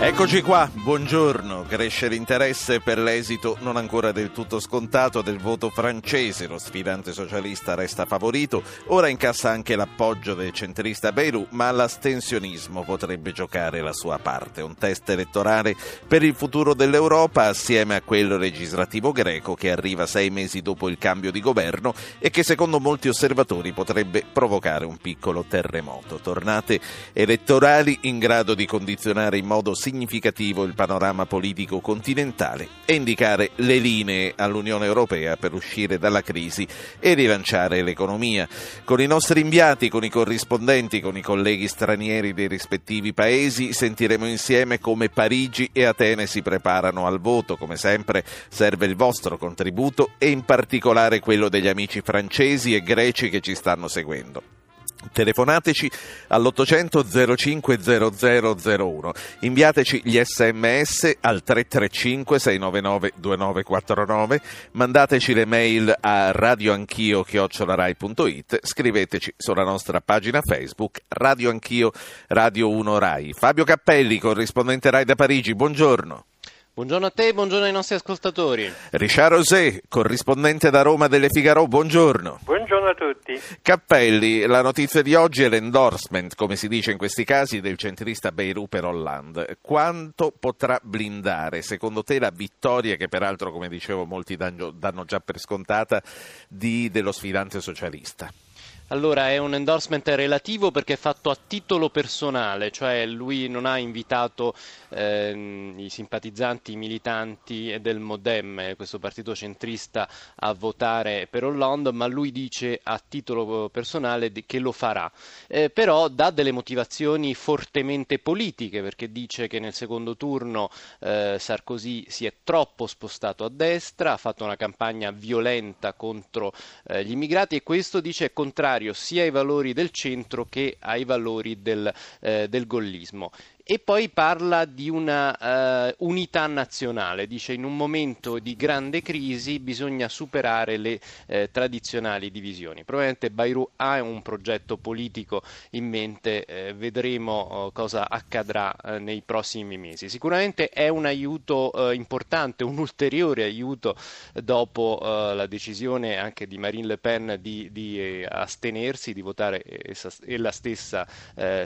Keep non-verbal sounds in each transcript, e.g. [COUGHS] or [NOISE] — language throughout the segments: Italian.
Eccoci qua, buongiorno. Cresce l'interesse per l'esito non ancora del tutto scontato del voto francese. Lo sfidante socialista resta favorito. Ora incassa anche l'appoggio del centrista Beirut, ma l'astensionismo potrebbe giocare la sua parte. Un test elettorale per il futuro dell'Europa assieme a quello legislativo greco che arriva sei mesi dopo il cambio di governo e che secondo molti osservatori potrebbe provocare un piccolo terremoto. Tornate elettorali in grado di condizionare in modo significativo significativo il panorama politico continentale e indicare le linee all'Unione Europea per uscire dalla crisi e rilanciare l'economia. Con i nostri inviati, con i corrispondenti, con i colleghi stranieri dei rispettivi paesi sentiremo insieme come Parigi e Atene si preparano al voto. Come sempre serve il vostro contributo e in particolare quello degli amici francesi e greci che ci stanno seguendo. Telefonateci all'800 05 0001, inviateci gli sms al 335 699 2949, mandateci le mail a radioanchio.it, scriveteci sulla nostra pagina Facebook Radio Anch'io Radio 1 Rai. Fabio Cappelli, corrispondente Rai da Parigi, buongiorno. Buongiorno a te e buongiorno ai nostri ascoltatori. Richard Rosé, corrispondente da Roma delle Figaro, buongiorno. Buongiorno a tutti. Cappelli, la notizia di oggi è l'endorsement, come si dice in questi casi, del centrista Beirut per Hollande. Quanto potrà blindare, secondo te, la vittoria, che peraltro, come dicevo, molti danno già per scontata, di, dello sfidante socialista? Allora, è un endorsement relativo perché è fatto a titolo personale, cioè lui non ha invitato eh, i simpatizzanti, i militanti del Modem, questo partito centrista, a votare per Hollande, ma lui dice a titolo personale che lo farà. Eh, però dà delle motivazioni fortemente politiche, perché dice che nel secondo turno eh, Sarkozy si è troppo spostato a destra, ha fatto una campagna violenta contro eh, gli immigrati e questo dice è contrario contrario sia ai valori del centro che ai valori del, eh, del gollismo e poi parla di una uh, unità nazionale, dice in un momento di grande crisi bisogna superare le eh, tradizionali divisioni. Probabilmente Bayrou ha un progetto politico in mente, eh, vedremo oh, cosa accadrà eh, nei prossimi mesi. Sicuramente è un aiuto eh, importante, un ulteriore aiuto dopo eh, la decisione anche di Marine Le Pen di, di astenersi, di votare e la stessa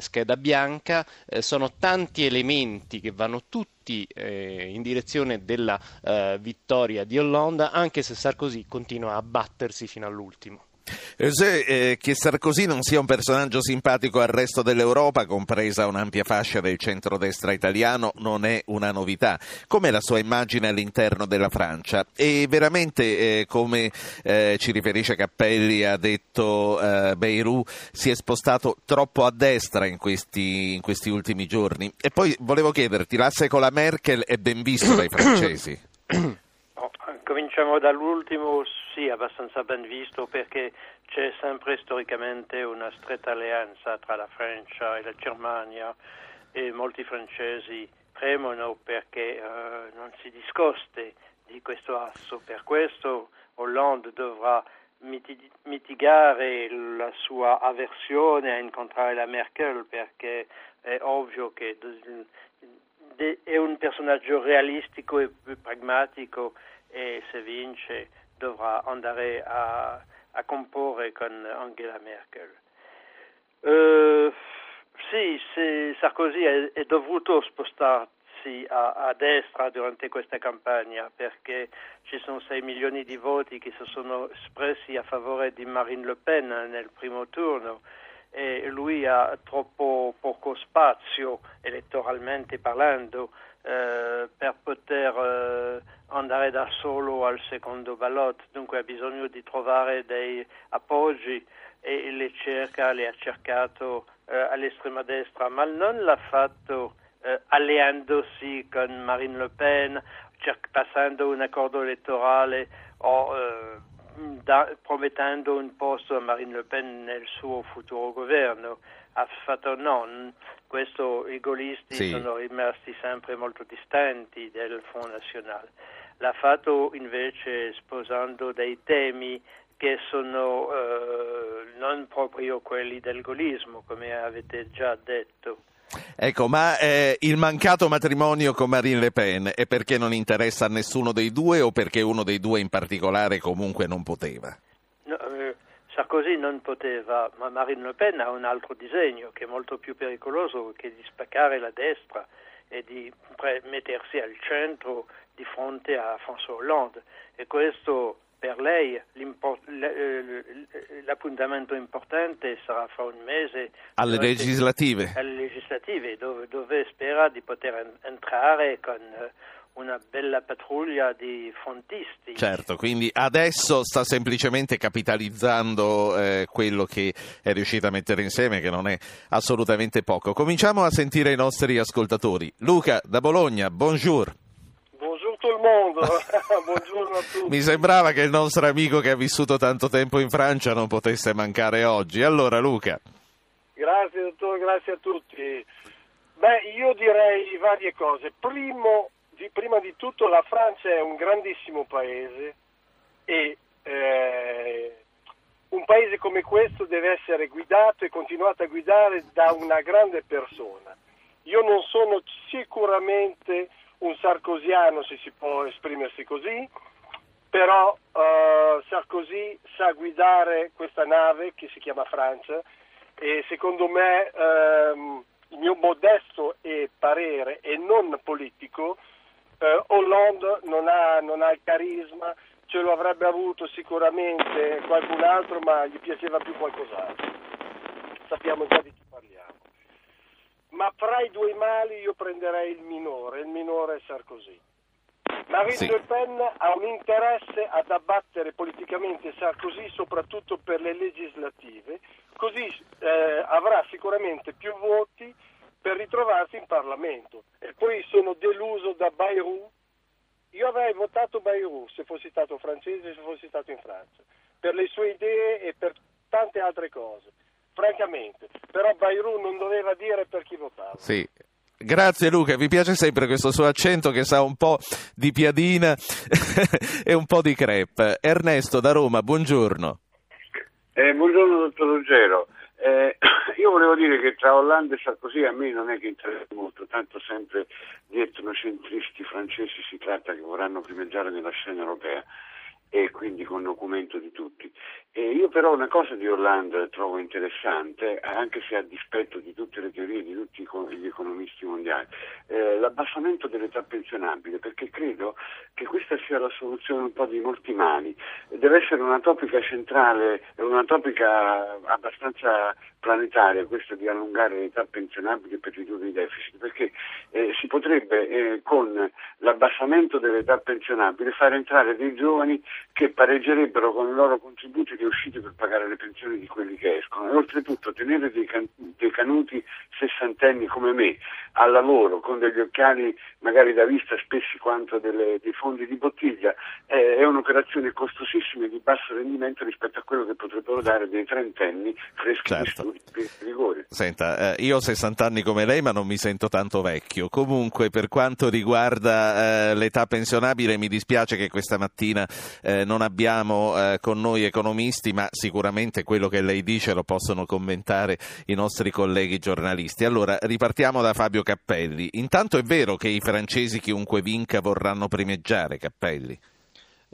scheda bianca. sono tanti tanti elementi che vanno tutti eh, in direzione della eh, vittoria di Hollande, anche se Sarkozy continua a battersi fino all'ultimo. Se, eh, che Sarkozy non sia un personaggio simpatico al resto dell'Europa, compresa un'ampia fascia del centrodestra italiano, non è una novità. Com'è la sua immagine all'interno della Francia? E veramente, eh, come eh, ci riferisce Cappelli, ha detto eh, Beirut, si è spostato troppo a destra in questi, in questi ultimi giorni. E poi volevo chiederti, l'asse con la Merkel è ben visto dai [COUGHS] francesi? Cominciamo dall'ultimo, sì, abbastanza ben visto perché c'è sempre storicamente una stretta alleanza tra la Francia e la Germania e molti francesi premono perché eh, non si discoste di questo asso. Per questo Hollande dovrà mitigare la sua avversione a incontrare la Merkel perché è ovvio che è un personaggio realistico e pragmatico e se vince dovrà andare a, a comporre con Angela Merkel. Uh, sì, Sarkozy è, è, dovuto spostarsi a, a, destra durante questa campagna perché ci sono 6 milioni di voti che si sono espressi a favore di Marine Le Pen nel primo turno e lui ha troppo poco spazio elettoralmente parlando eh, per poter eh, andare da solo al secondo ballot, dunque ha bisogno di trovare dei appoggi e le cerca, le ha cercato eh, all'estrema destra, ma non l'ha fatto alleandosi con Marine Le Pen, passando un accordo elettorale o da, promettendo un posto a Marine Le Pen nel suo futuro governo. Ha fatto no, questo i golisti sì. sono rimasti sempre molto distanti del Front National. l'ha fatto invece sposando dei temi che sono eh, non proprio quelli del golismo, come avete già detto. Ecco, ma eh, il mancato matrimonio con Marine Le Pen è perché non interessa a nessuno dei due o perché uno dei due in particolare comunque non poteva? No, eh, Sarkozy non poteva, ma Marine Le Pen ha un altro disegno che è molto più pericoloso, che di spaccare la destra e di mettersi al centro di fronte a François Hollande e questo per lei l'appuntamento importante sarà fra un mese alle legislative, alle legislative dove, dove, spera di poter entrare con eh, una bella pattuglia di frontisti. Certo, quindi adesso sta semplicemente capitalizzando eh, quello che è riuscito a mettere insieme, che non è assolutamente poco. Cominciamo a sentire i nostri ascoltatori. Luca da Bologna, bonjour mondo. [LAUGHS] Buongiorno a tutti. Mi sembrava che il nostro amico che ha vissuto tanto tempo in Francia non potesse mancare oggi. Allora, Luca. Grazie, dottore, grazie a tutti. Beh, io direi varie cose. Primo, di, prima di tutto, la Francia è un grandissimo paese e eh, un paese come questo deve essere guidato e continuato a guidare da una grande persona. Io non sono sicuramente un sarcosiano, se si può esprimersi così, però uh, Sarkozy sa guidare questa nave che si chiama Francia e secondo me um, il mio modesto e parere e non politico, uh, Hollande non ha, non ha il carisma, ce lo avrebbe avuto sicuramente qualcun altro, ma gli piaceva più qualcos'altro. Sappiamo già di chi parliamo ma fra i due mali io prenderei il minore, il minore è Sarkozy. Marine sì. Le Pen ha un interesse ad abbattere politicamente Sarkozy soprattutto per le legislative, così eh, avrà sicuramente più voti per ritrovarsi in Parlamento. E poi sono deluso da Bayrou. Io avrei votato Bayrou se fossi stato francese, se fossi stato in Francia, per le sue idee e per tante altre cose francamente. Però Bayrou non doveva dire per chi votava. Sì. Grazie Luca, vi piace sempre questo suo accento che sa un po' di piadina [LAUGHS] e un po' di crepe. Ernesto da Roma, buongiorno. Eh, buongiorno dottor Ruggero. Eh, [COUGHS] io volevo dire che tra Hollande e Sarkozy a me non è che interessa molto, tanto sempre di etnocentristi francesi si tratta che vorranno primeggiare nella scena europea e quindi con documento di tutti. E io però una cosa di Hollande trovo interessante, anche se a dispetto di tutte le teorie di tutti gli economisti mondiali, eh, l'abbassamento dell'età pensionabile, perché credo che questa sia la soluzione un po' di molti mali. Deve essere una topica centrale, una topica abbastanza planetaria questa di allungare l'età pensionabile per ridurre i deficit, perché eh, si potrebbe eh, con l'abbassamento dell'età pensionabile fare entrare dei giovani che pareggerebbero con i loro contributi le uscite per pagare le pensioni di quelli che escono e oltretutto tenere dei, can- dei canuti sessantenni come me al lavoro con degli occhiali magari da vista spessi quanto delle, dei fondi di bottiglia eh, è un'operazione costosissima e di basso rendimento rispetto a quello che potrebbero dare dei trentenni freschi certo. Rigore. Senta, eh, io ho 60 anni come lei ma non mi sento tanto vecchio. Comunque per quanto riguarda eh, l'età pensionabile mi dispiace che questa mattina eh, non abbiamo con noi economisti ma sicuramente quello che lei dice lo possono commentare i nostri colleghi giornalisti. Allora ripartiamo da Fabio Cappelli. Intanto è vero che i francesi chiunque vinca vorranno primeggiare Cappelli?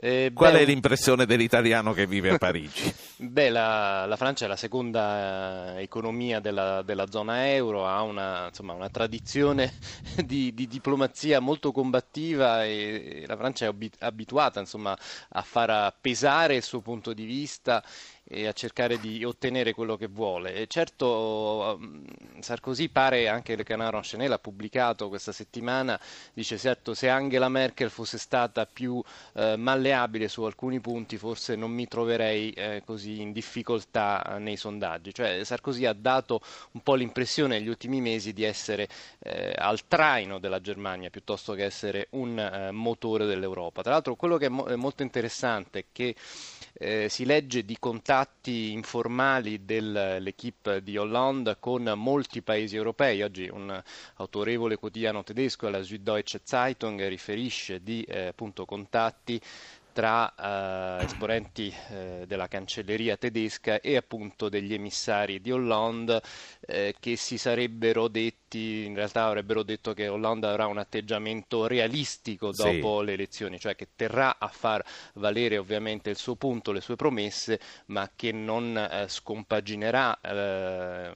Eh, Qual beh, è l'impressione dell'italiano che vive a Parigi? [LAUGHS] beh, la, la, Francia è la seconda eh, economia della, della, zona euro, ha una, insomma, una tradizione [LAUGHS] di, di, diplomazia molto combattiva e, e la Francia è abituata insomma, a far pesare il suo punto di vista e a cercare di ottenere quello che vuole. E certo um, Sarkozy pare, anche Le Canard Enchaîné l'ha pubblicato questa settimana, dice certo se Angela Merkel fosse stata più eh, malleabile su alcuni punti forse non mi troverei eh, così in difficoltà nei sondaggi. Cioè Sarkozy ha dato un po' l'impressione negli ultimi mesi di essere eh, al traino della Germania piuttosto che essere un eh, motore dell'Europa. Tra l'altro quello che è, mo- è molto interessante è che eh, si legge di contatti contatti informali dell'equipe di Hollande con molti paesi europei. Oggi un autorevole quotidiano tedesco, la Süddeutsche Zeitung, riferisce di eh, appunto, contatti tra eh, esponenti eh, della cancelleria tedesca e appunto degli emissari di Hollande eh, che si sarebbero detti, in realtà avrebbero detto che Hollande avrà un atteggiamento realistico dopo sì. le elezioni, cioè che terrà a far valere ovviamente il suo punto, le sue promesse, ma che non eh, scompaginerà eh,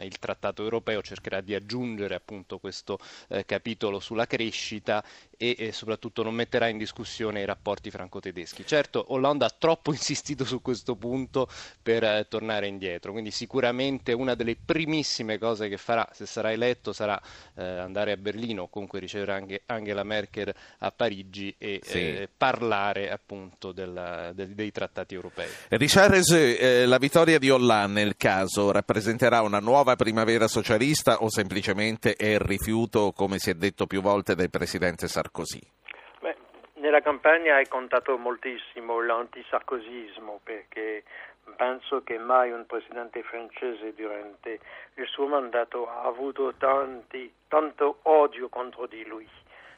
il trattato europeo, cercherà di aggiungere appunto questo eh, capitolo sulla crescita e, e soprattutto non metterà in discussione i rapporti franco-tedeschi. Certo, Hollande ha troppo [LAUGHS] insistito su questo punto per eh, tornare indietro, quindi sicuramente una delle primissime cose che farà, se sarà eletto, sarà eh, andare a Berlino o comunque ricevere anche Angela Merkel a Parigi e sì. eh, parlare appunto della, de, dei trattati europei. Richard, eh, la vittoria di Hollande nel caso rappresenterà una nuova primavera socialista o semplicemente è il rifiuto, come si è detto più volte, del presidente Sarkozy? Beh, nella campagna hai contato moltissimo l'antisarcosismo perché penso che mai un presidente francese durante il suo mandato ha avuto tanti, tanto odio contro di lui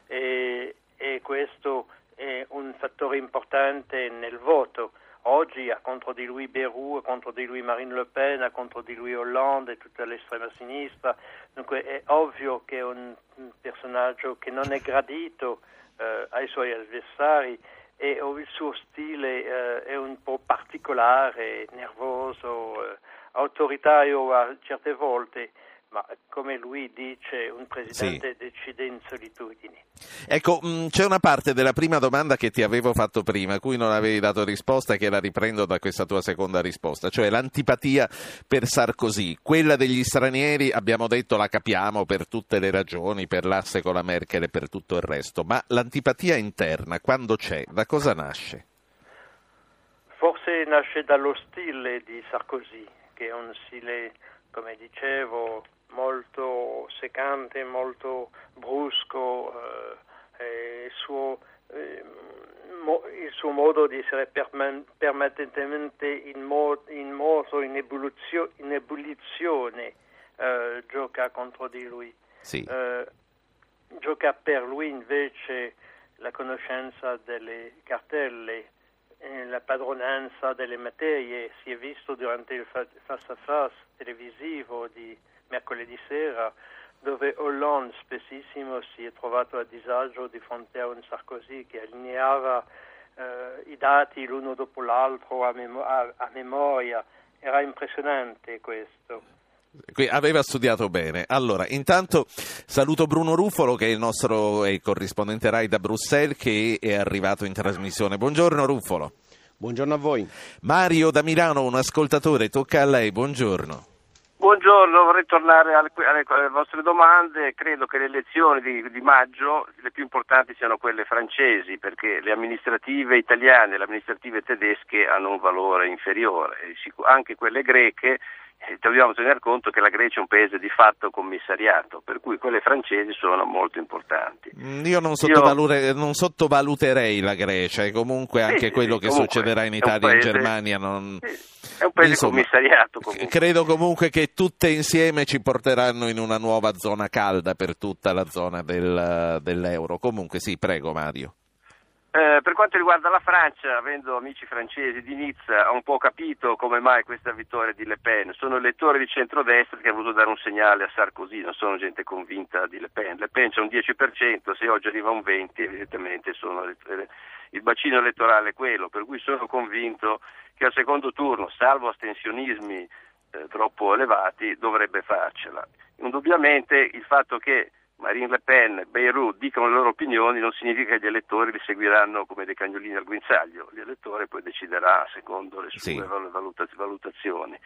e, e questo è un fattore importante nel voto. Oggi ha contro di lui Beru, ha contro di lui Marine Le Pen, ha contro di lui Hollande e tutta l'estrema sinistra. Dunque è ovvio che è un personaggio che non è gradito eh, ai suoi avversari e il suo stile eh, è un po' particolare, nervoso, eh, autoritario a certe volte ma come lui dice un presidente sì. decide in solitudine. Ecco, mh, mm, c'è una parte della prima domanda che ti avevo fatto prima, a cui non avevi dato risposta e che la riprendo da questa tua seconda risposta, cioè l'antipatia per Sarkozy. Quella degli stranieri, abbiamo detto, la capiamo per tutte le ragioni, per l'asse con la Merkel e per tutto il resto, ma l'antipatia interna, quando c'è, da cosa nasce? Forse nasce dallo stile di Sarkozy, che è un stile, come dicevo, molto seccante, molto brusco, eh, il, suo, eh, mo, il, suo, modo di essere perman- permanentemente in, mo- in moto, in, evoluzio- in ebollizione, eh, gioca contro di lui. Sì. Eh, gioca per lui invece la conoscenza delle cartelle, la padronanza delle materie, si è visto durante il face a face televisivo di mercoledì sera, dove Hollande spessissimo si è trovato a disagio di fronte a un Sarkozy che allineava eh, i dati l'uno dopo l'altro a, memo- a, a memoria. Era impressionante questo. Aveva studiato bene. Allora, intanto saluto Bruno Ruffolo che è il nostro è il corrispondente RAI da Bruxelles che è arrivato in trasmissione. Buongiorno Ruffolo. Buongiorno a voi. Mario da Milano, un ascoltatore, tocca a lei. Buongiorno. Buongiorno, vorrei tornare alle, alle, alle, vostre domande. Credo che le elezioni di, di, maggio, le più importanti siano quelle francesi, perché le amministrative italiane e le amministrative tedesche hanno un valore inferiore, anche quelle greche dobbiamo tener conto che la Grecia è un paese di fatto commissariato, per cui quelle francesi sono molto importanti. Mm, io non, Io... non sottovaluterei la Grecia e comunque anche sì, quello sì, che succederà in Italia e in Germania. Non... È un paese Insomma, commissariato. Comunque. Credo comunque che tutte insieme ci porteranno in una nuova zona calda per tutta la zona del, dell'euro. Comunque sì, prego Mario. Eh, per quanto riguarda la Francia, avendo amici francesi di Nizza, ho un po' capito come mai questa vittoria di Le Pen. Sono elettori di centrodestra che hanno voluto dare un segnale a Sarkozy, non sono gente convinta di Le Pen. Le Pen c'è un 10%, se oggi arriva un 20% evidentemente sono, il bacino elettorale è quello, per cui sono convinto che al secondo turno, salvo astensionismi eh, troppo elevati, dovrebbe farcela. Indubbiamente il fatto che Marine Le Pen, Beirut dicono le loro opinioni non significa che gli elettori li seguiranno come dei cagnolini al guinzaglio, l'elettore poi deciderà secondo le sue sì. valutazioni.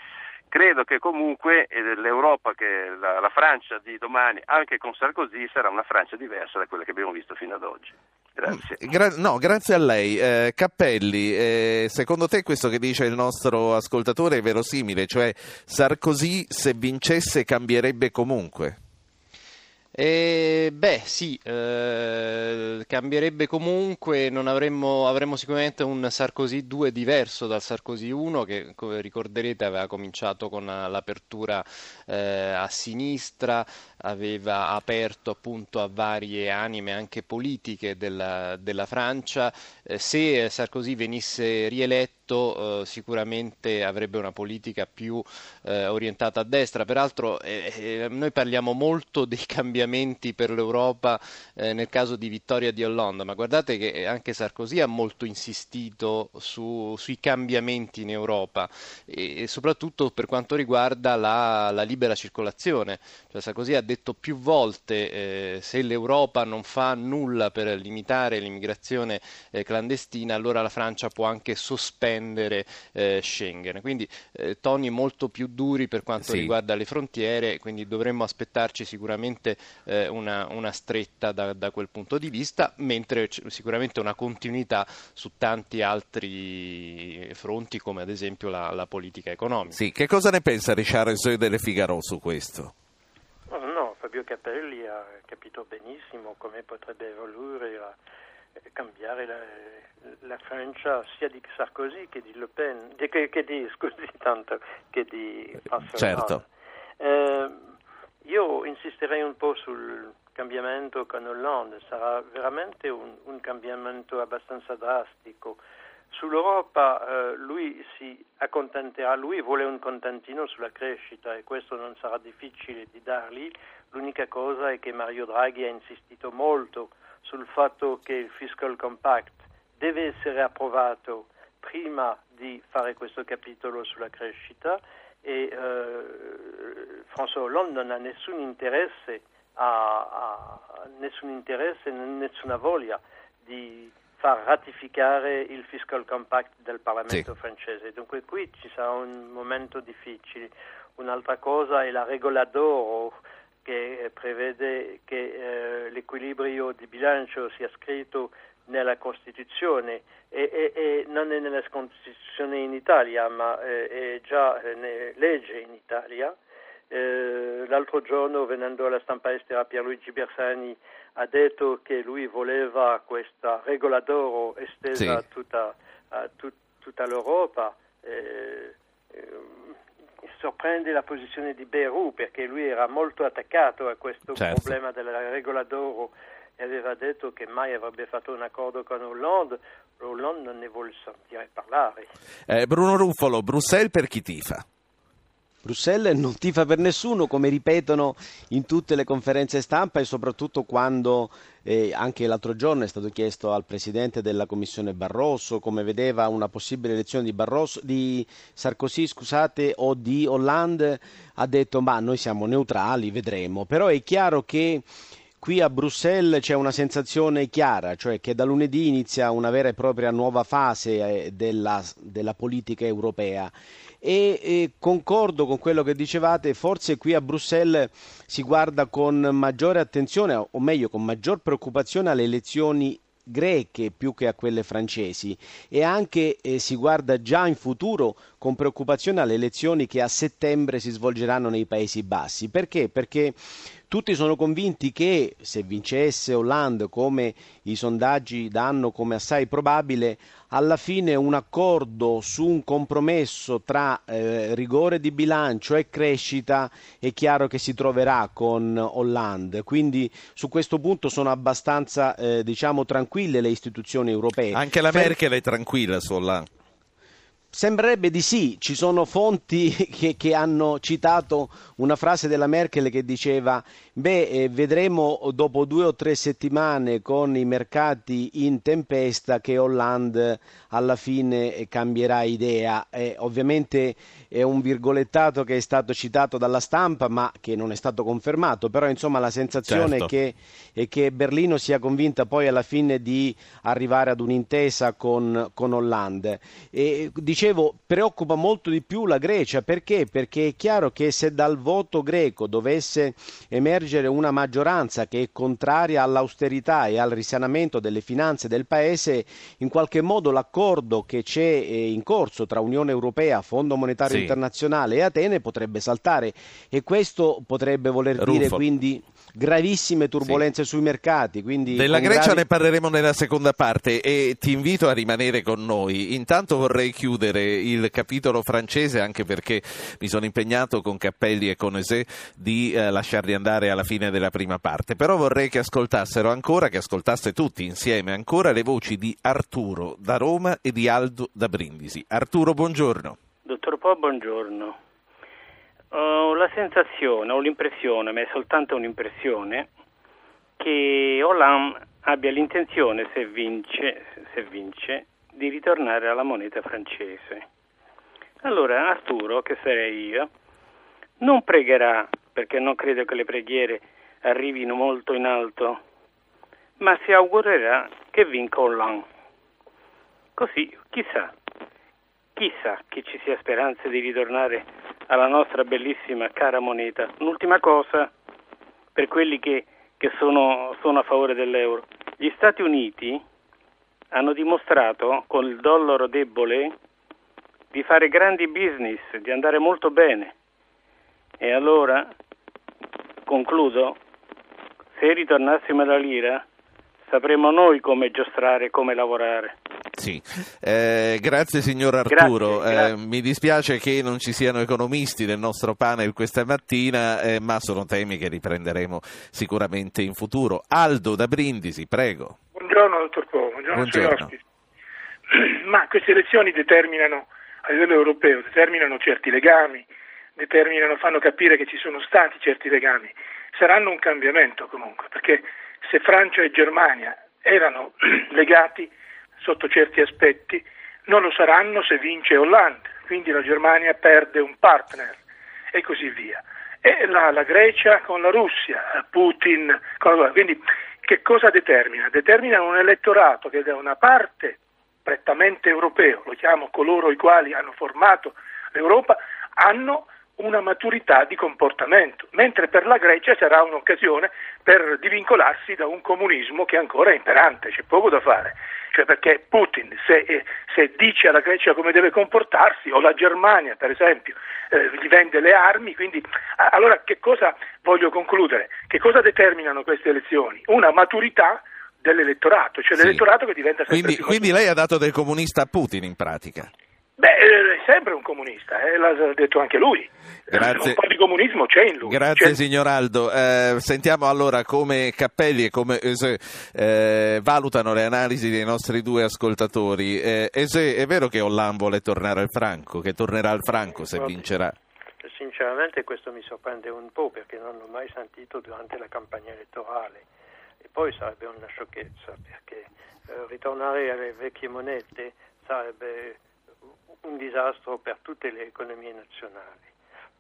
Credo che comunque l'Europa, che la, la, Francia di domani, anche con Sarkozy, sarà una Francia diversa da quella che abbiamo visto fino ad oggi. Grazie. Mm, gra- no, grazie a lei. Eh, Cappelli, eh, secondo te questo che dice il nostro ascoltatore è verosimile? Cioè Sarkozy se vincesse cambierebbe comunque? Eh, beh, sì, eh, cambierebbe comunque, avremmo, avremmo sicuramente un Sarkozy 2 diverso dal Sarkozy 1 che, come ricorderete, aveva cominciato con l'apertura eh, a sinistra, aveva aperto appunto a varie anime anche politiche della, della Francia. Eh, se Sarkozy venisse rieletto, eh, sicuramente avrebbe una politica più eh, orientata a destra. Peraltro eh, eh, noi parliamo molto dei [LAUGHS] cambiamenti per l'Europa eh, nel caso di vittoria di Hollande, ma guardate che anche Sarkozy ha molto insistito su, sui cambiamenti in Europa e, e, soprattutto per quanto riguarda la, la libera circolazione. Cioè, Sarkozy ha detto più volte eh, se l'Europa non fa nulla per limitare l'immigrazione clandestina, allora la Francia può anche sospendere eh, Schengen. Quindi eh, toni molto più duri per quanto sì. riguarda le frontiere, quindi dovremmo aspettarci sicuramente eh, una, una, stretta da, da, quel punto di vista, mentre sicuramente una continuità su tanti altri fronti come ad esempio la, la politica economica. Sì, che cosa ne pensa Ricciardo delle Figaro su questo? No, Fabio Capelli ha capito benissimo come potrebbe evolvere la cambiare la, la, Francia sia di Sarkozy che di Le Pen, di, che, che, di, [LAUGHS] scusi, tanto, che di François Certo. Eh, io insisterei un po' sul cambiamento con Hollande, sarà veramente un, un cambiamento abbastanza drastico. Sull'Europa eh, lui si accontenterà, lui vuole un contentino sulla crescita e questo non sarà difficile di dargli. L'unica cosa è che Mario Draghi ha insistito molto sul fatto che il Fiscal Compact deve essere approvato prima di fare questo capitolo sulla crescita e eh, François Hollande non ha nessun interesse, a, a, nessun interesse, nessuna voglia di far ratificare il Fiscal Compact del Parlamento sì. francese. Dunque qui ci sarà un momento difficile. Un'altra cosa è la regola d'oro che prevede che eh, l'equilibrio di bilancio sia scritto nella Costituzione e, e, e non è nella Costituzione in Italia ma eh, è già eh, legge in Italia. Eh, l'altro giorno venendo alla stampa estera Pierluigi Bersani ha detto che lui voleva questa regola d'oro estesa sì. a, tutta, a tut, tutta l'Europa. Eh, sorprende la posizione di Beirut perché lui era molto attaccato a questo certo. problema della regola d'oro e aveva detto che mai avrebbe fatto un accordo con Hollande. Hollande non ne vuole sentire parlare. Eh, Bruno Ruffolo, Bruxelles per chi tifa? Bruxelles non tifa per nessuno, come ripetono in tutte le conferenze stampa e soprattutto quando eh, anche l'altro giorno è stato chiesto al presidente della commissione Barroso come vedeva una possibile elezione di, Barroso, di Sarkozy scusate, o di Hollande, ha detto ma noi siamo neutrali, vedremo. Però è chiaro che qui a Bruxelles c'è una sensazione chiara, cioè che da lunedì inizia una vera e propria nuova fase eh, della, della politica europea. E, e concordo con quello che dicevate, forse qui a Bruxelles si guarda con maggiore attenzione, o meglio con maggior preoccupazione alle elezioni greche più che a quelle francesi. E anche eh, si guarda già in futuro con preoccupazione alle elezioni che a settembre si svolgeranno nei Paesi Bassi. Perché? Perché tutti sono convinti che se vincesse Hollande, come i sondaggi danno come assai probabile, alla fine un accordo su un compromesso tra eh, rigore di bilancio e crescita è chiaro che si troverà con Hollande. Quindi su questo punto sono abbastanza eh, diciamo, tranquille le istituzioni europee. Anche la Merkel è tranquilla su Hollande. Sembrerebbe di sì, ci sono fonti [LAUGHS] che, che, hanno citato una frase della Merkel che diceva beh eh, vedremo dopo due o tre settimane con i mercati in tempesta che Hollande alla fine cambierà idea. Eh, ovviamente è un virgolettato che è stato citato dalla stampa ma che non è stato confermato, però insomma la sensazione certo. è, che, è, che, Berlino sia convinta poi alla fine di arrivare ad un'intesa con, con Hollande. E, dicevo, preoccupa molto di più la Grecia perché? Perché è chiaro che se dal voto greco dovesse emergere una maggioranza che è contraria all'austerità e al risanamento delle finanze del paese, in qualche modo l'accordo che c'è eh, in corso tra Unione Europea, Fondo Monetario Sì. Internazionale e Atene potrebbe saltare e questo potrebbe voler dire Ruffo. quindi gravissime turbulenze sui mercati. Quindi Della Grecia gravi- ne parleremo nella seconda parte e ti invito a rimanere con noi. Intanto vorrei chiudere il capitolo francese anche perché mi sono impegnato con Cappelli e con Ese di eh, lasciarli andare alla fine della prima parte. Però vorrei che ascoltassero ancora, che ascoltaste tutti insieme ancora le voci di Arturo da Roma e di Aldo da Brindisi. Arturo, buongiorno. Dottor Po, buongiorno. Ho la sensazione, ho l'impressione, ma è soltanto un'impressione, che Hollande abbia l'intenzione, se vince, se vince, di ritornare alla moneta francese. Allora Arturo, che sarei io, non pregherà, perché non credo che le preghiere arrivino molto in alto, ma si augurerà che vinca Hollande. Così, chissà, chissà che ci sia speranza di ritornare alla nostra bellissima cara moneta. Un'ultima cosa per quelli che, che sono, sono a favore dell'euro. Gli Stati Uniti hanno dimostrato con il dollaro debole di fare grandi business, di andare molto bene. E allora, concludo, se ritornassimo alla lira, sapremo noi come giostrare, come lavorare. Sì, Eh, grazie signor Arturo. Grazie, grazie. Eh, mi dispiace che non ci siano economisti nel nostro panel questa mattina, eh, ma sono temi che riprenderemo sicuramente in futuro. Aldo da Brindisi, prego. Buongiorno dottor Po, buongiorno, Buongiorno. [CLEARS THROAT] Ma queste elezioni determinano a livello europeo, determinano certi legami, determinano, fanno capire che ci sono stati certi legami. Saranno un cambiamento comunque, perché se Francia e Germania erano [CLEARS THROAT] legati sotto certi aspetti, non lo saranno se vince Hollande, quindi la Germania perde un partner e così via. E la, la Grecia con la Russia, Putin con la Quindi che cosa determina? Determina un elettorato che da una parte prettamente europeo, lo chiamo coloro i quali hanno formato l'Europa, hanno una maturità di comportamento, mentre per la Grecia sarà un'occasione per divincolarsi da un comunismo che ancora è imperante, c'è poco da fare, cioè perché Putin se, eh, se dice alla Grecia come deve comportarsi, o la Germania per esempio, eh, gli vende le armi, quindi allora che cosa voglio concludere? Che cosa determinano queste elezioni? Una maturità dell'elettorato, cioè Sì. l'elettorato che diventa sempre Quindi, più quindi lei ha dato del comunista a Putin in pratica. Beh, eh, è sempre un comunista, eh, l'ha detto anche lui. Grazie. Un po' di comunismo c'è in lui. Grazie C'è- signor Aldo. Eh, sentiamo allora come Cappelli e come Ese eh, valutano le analisi dei nostri due ascoltatori. Eh, Ese, è vero che Hollande vuole tornare al franco, che tornerà al franco se vincerà? Sinceramente questo mi sorprende un po' perché non l'ho mai sentito durante la campagna elettorale e poi sarebbe una sciocchezza perché eh, ritornare alle vecchie monete sarebbe un disastro per tutte le economie nazionali.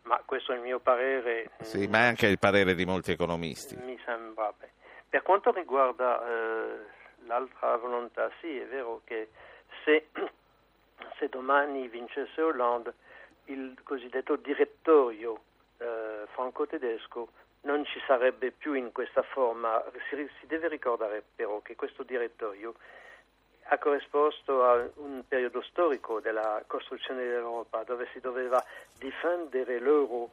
Ma questo è il mio parere. Sì, ma è anche il parere di molti economisti. mi sembra. beh. Per quanto riguarda eh, l'altra volontà, sì, è vero che se, [CLEARS THROAT] se domani vincesse Hollande, il cosiddetto direttorio eh, franco-tedesco non ci sarebbe più in questa forma. Si, si deve ricordare però che questo direttorio ha corrisposto a un periodo storico della costruzione dell'Europa dove si doveva difendere l'euro,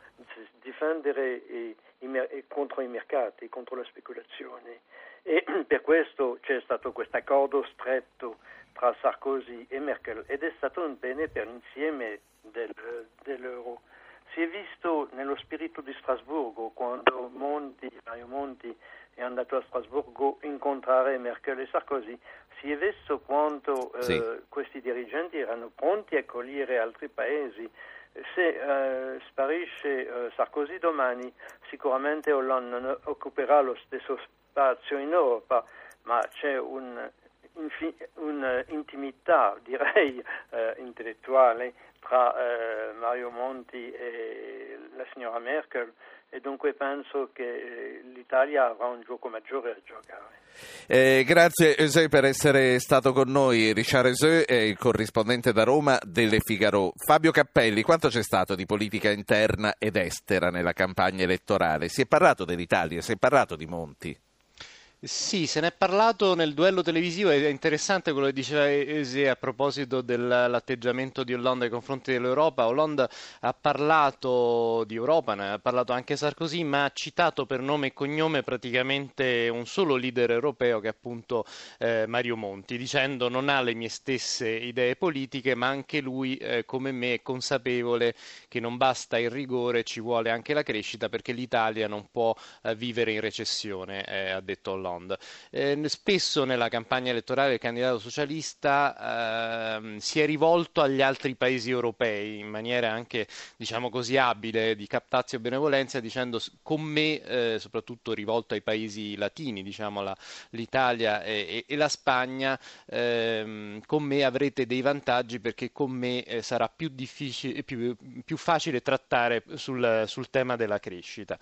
difendere i- i contro i mercati, contro la speculazione e [CLEARS THROAT] per questo c'è stato questo accordo stretto tra Sarkozy e Merkel ed è stato un bene per l'insieme del- dell'euro. Si è visto nello spirito di Strasburgo quando Monti, Mario Monti è andato a Strasburgo a incontrare Merkel e Sarkozy, si è visto quanto eh, Sì. questi dirigenti erano pronti a accogliere altri paesi. Se eh, sparisce eh, Sarkozy domani, sicuramente Hollande non occuperà lo stesso spazio in Europa, ma c'è un- infi- un'intimità, [LAUGHS] direi, eh, intellettuale tra eh, Mario Monti e la signora Merkel e dunque penso che eh, l'Italia avrà un gioco maggiore a giocare. Eh, grazie Eusè per essere stato con noi. Richard Eusè è il corrispondente da Roma delle Figaro. Fabio Cappelli, quanto c'è stato di politica interna ed estera nella campagna elettorale? Si è parlato dell'Italia, si è parlato di Monti? Sì, se ne è parlato nel duello televisivo, è interessante quello che diceva Ese a proposito dell'atteggiamento di Hollande nei confronti dell'Europa. Hollande ha parlato di Europa, ne ha parlato anche Sarkozy, ma ha citato per nome e cognome praticamente un solo leader europeo che è appunto eh, Mario Monti, dicendo non ha le mie stesse idee politiche, ma anche lui, eh, come me, è consapevole che non basta il rigore, ci vuole anche la crescita perché l'Italia non può eh, vivere in recessione, eh, ha detto Hollande. Hollande. Eh, spesso nella campagna elettorale del candidato socialista eh, si è rivolto agli altri paesi europei in maniera anche, diciamo così, abile di captazio e benevolenza, dicendo con me, eh, soprattutto rivolto ai paesi latini, diciamo la, l'Italia e, e, la Spagna, ehm, con me avrete dei vantaggi perché con me eh, sarà più, più, più facile trattare sul, sul tema della crescita.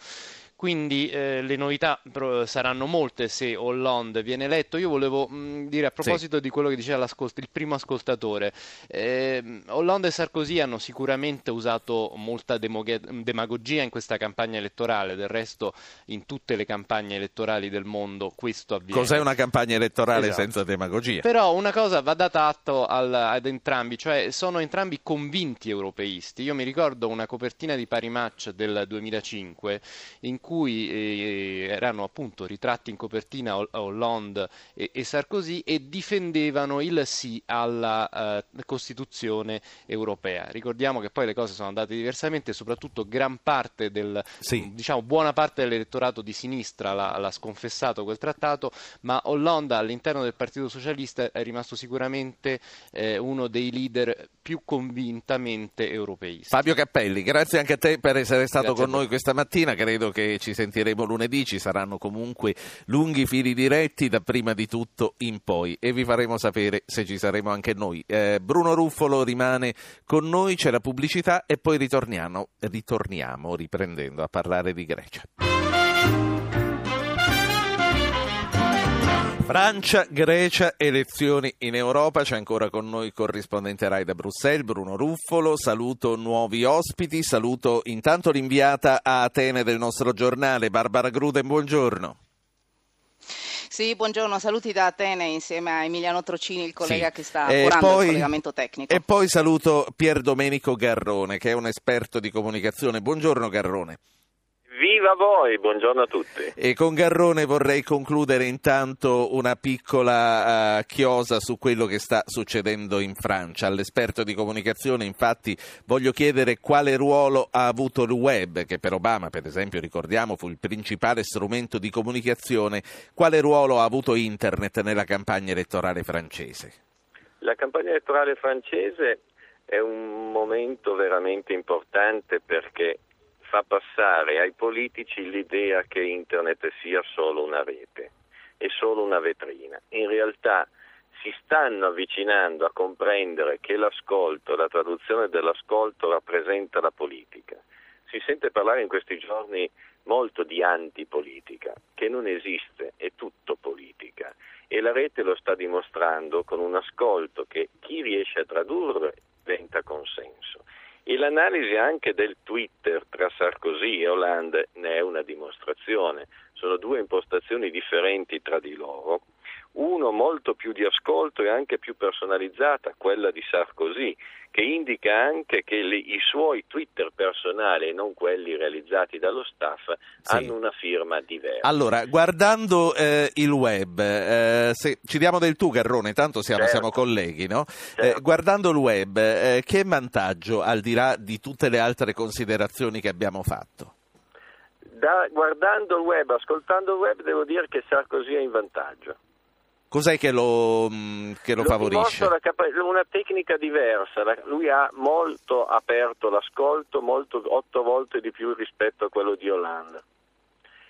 Quindi eh, le novità saranno molte se Hollande viene eletto. Io volevo mh, dire a proposito sì. di quello che diceva il primo ascoltatore, eh, Hollande e Sarkozy hanno sicuramente usato molta demagogia in questa campagna elettorale, del resto in tutte le campagne elettorali del mondo questo avviene. Cos'è una campagna elettorale esatto. senza demagogia? Però una cosa va data atto al, ad entrambi, cioè sono entrambi convinti europeisti. Io mi ricordo una copertina di Pari Match del 2005 in cui eh, erano appunto ritratti in copertina Hollande e, e Sarkozy e difendevano il sì alla uh, Costituzione europea. Ricordiamo che poi le cose sono andate diversamente, soprattutto gran parte del, sì. diciamo, buona parte dell'elettorato di sinistra l'ha, l'ha sconfessato quel trattato, ma Hollande all'interno del Partito Socialista è rimasto sicuramente eh, uno dei leader più convintamente europeisti. Fabio Cappelli, grazie anche a te per essere stato grazie con noi questa mattina, credo ci sentiremo lunedì, ci saranno comunque lunghi fili diretti da prima di tutto in poi e vi faremo sapere se ci saremo anche noi. Eh, Bruno Ruffolo rimane con noi, c'è la pubblicità e poi ritorniamo, ritorniamo riprendendo a parlare di Grecia. Francia, Grecia, elezioni in Europa. C'è ancora con noi il corrispondente Rai da Bruxelles, Bruno Ruffolo. Saluto nuovi ospiti. Saluto intanto l'inviata a Atene del nostro giornale, Barbara Gruden. Buongiorno. Sì, buongiorno, saluti da Atene insieme a Emiliano Trocini, il collega sì. che sta e curando poi, il collegamento tecnico. E poi saluto Pier Domenico Garrone, che è un esperto di comunicazione. Buongiorno Garrone. Viva voi, buongiorno a tutti. E con Garrone vorrei concludere intanto una piccola uh, chiosa su quello che sta succedendo in Francia. All'esperto di comunicazione infatti voglio chiedere quale ruolo ha avuto il web, che per Obama per esempio ricordiamo fu il principale strumento di comunicazione, quale ruolo ha avuto internet nella campagna elettorale francese? La campagna elettorale francese è un momento veramente importante perché fa passare ai politici l'idea che internet sia solo una rete e solo una vetrina. In realtà si stanno avvicinando a comprendere che l'ascolto, la traduzione dell'ascolto rappresenta la politica. Si sente parlare in questi giorni molto di antipolitica, che non esiste, è tutto politica. E la rete lo sta dimostrando con un ascolto che chi riesce a tradurre diventa consenso. E l'analisi anche del Twitter tra Sarkozy e Hollande ne è una dimostrazione. Sono due impostazioni differenti tra di loro. Uno molto più di ascolto e anche più personalizzata, quella di Sarkozy, che indica anche che le, i suoi Twitter personali e non quelli realizzati dallo staff sì. hanno una firma diversa. Allora, guardando eh, il web, eh, se, ci diamo del tu Garrone, tanto siamo, certo. siamo colleghi, no? Eh, certo. guardando il web, eh, che vantaggio al di là di tutte le altre considerazioni che abbiamo fatto? Da, guardando il web, ascoltando il web, devo dire che Sarkozy è in vantaggio. Cos'è che lo, mm, che lo, lo favorisce? Capa- una tecnica diversa, lui ha molto aperto l'ascolto, molto, otto volte di più rispetto a quello di Hollande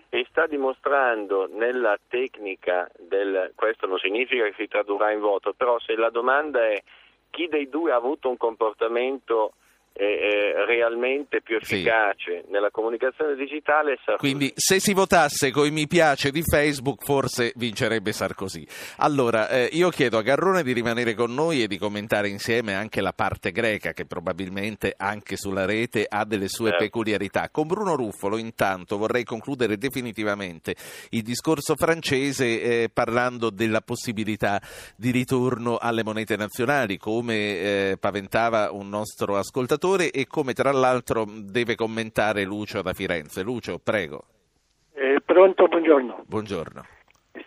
e sta dimostrando nella tecnica del, questo non significa che si tradurrà in voto, però se la domanda è chi dei due ha avuto un comportamento eh, realmente più efficace sì. nella comunicazione digitale. Sarkozy. Quindi se si votasse con i mi piace di Facebook forse vincerebbe Sarkozy. Allora eh, io chiedo a Garrone di rimanere con noi e di commentare insieme anche la parte greca che probabilmente anche sulla rete ha delle sue certo. peculiarità. Con Bruno Ruffolo intanto vorrei concludere definitivamente il discorso francese eh, parlando della possibilità di ritorno alle monete nazionali come eh, paventava un nostro ascoltatore ascoltatore e come tra l'altro deve commentare Lucio da Firenze. Lucio, prego. Eh, pronto, buongiorno. Buongiorno.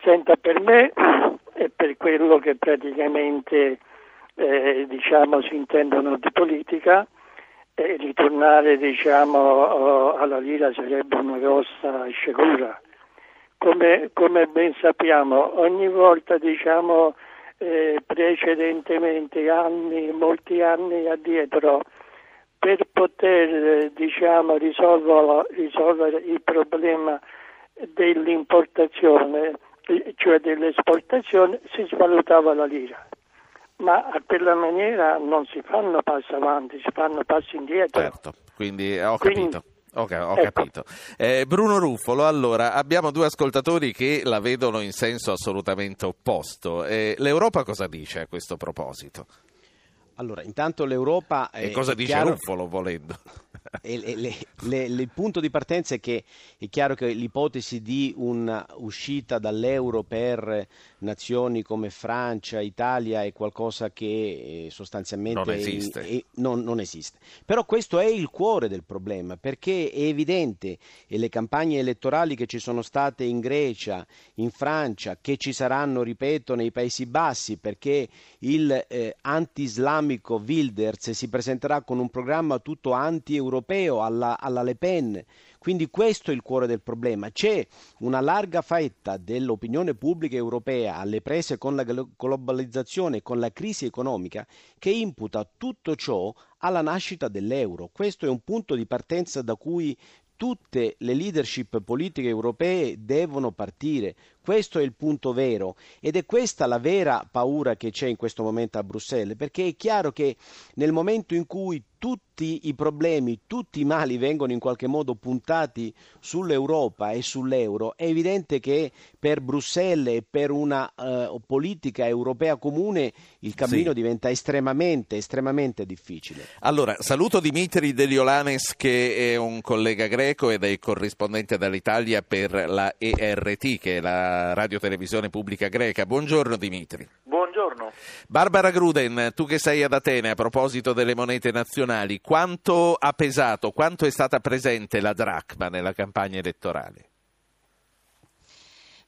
Senta, per me e per quello che praticamente eh, diciamo, si intendono di politica, eh, ritornare diciamo, alla lira sarebbe una grossa sciagura. Come, come ben sappiamo, ogni volta diciamo, eh, precedentemente, anni, molti anni addietro, per poter diciamo, risolvere, il problema dell'importazione, cioè dell'esportazione, si svalutava la lira. Ma a quella maniera non si fanno passi avanti, si fanno passi indietro. Certo, quindi ho capito. Quindi, Ok, ho ecco. capito. Eh, Bruno Ruffolo, allora abbiamo due ascoltatori che la vedono in senso assolutamente opposto. Eh, L'Europa cosa dice a questo proposito? Allora, intanto l'Europa... E cosa dice chiaro... Ruffolo volendo? Le, le, le, il punto di partenza è che è chiaro che l'ipotesi di un'uscita dall'euro per nazioni come Francia, Italia è qualcosa che eh, sostanzialmente non esiste. È, è, non, non esiste. Però questo è il cuore del problema perché è evidente e le campagne elettorali che ci sono state in Grecia, in Francia, che ci saranno, ripeto, nei Paesi Bassi perché il eh, anti-islamico Wilders si presenterà con un programma tutto anti-europeo europeo, alla, alla Le Pen. Quindi questo è il cuore del problema. C'è una larga fetta dell'opinione pubblica europea alle prese con la globalizzazione con la crisi economica che imputa tutto ciò alla nascita dell'euro. Questo è un punto di partenza da cui tutte le leadership politiche europee devono partire. Questo è il punto vero ed è questa la vera paura che c'è in questo momento a Bruxelles, perché è chiaro che nel momento in cui tutti i problemi, tutti i mali vengono in qualche modo puntati sull'Europa e sull'euro, è evidente che per Bruxelles e per una uh, politica europea comune il cammino sì. diventa estremamente, estremamente difficile. Allora, saluto Dimitri Deliolanes che è un collega greco ed è corrispondente dall'Italia per la ERT, che è la radiotelevisione pubblica greca. Buongiorno Dimitri. Buongiorno. Barbara Gruden, tu che sei ad Atene a proposito delle monete nazionali, quanto ha pesato, quanto è stata presente la dracma nella campagna elettorale?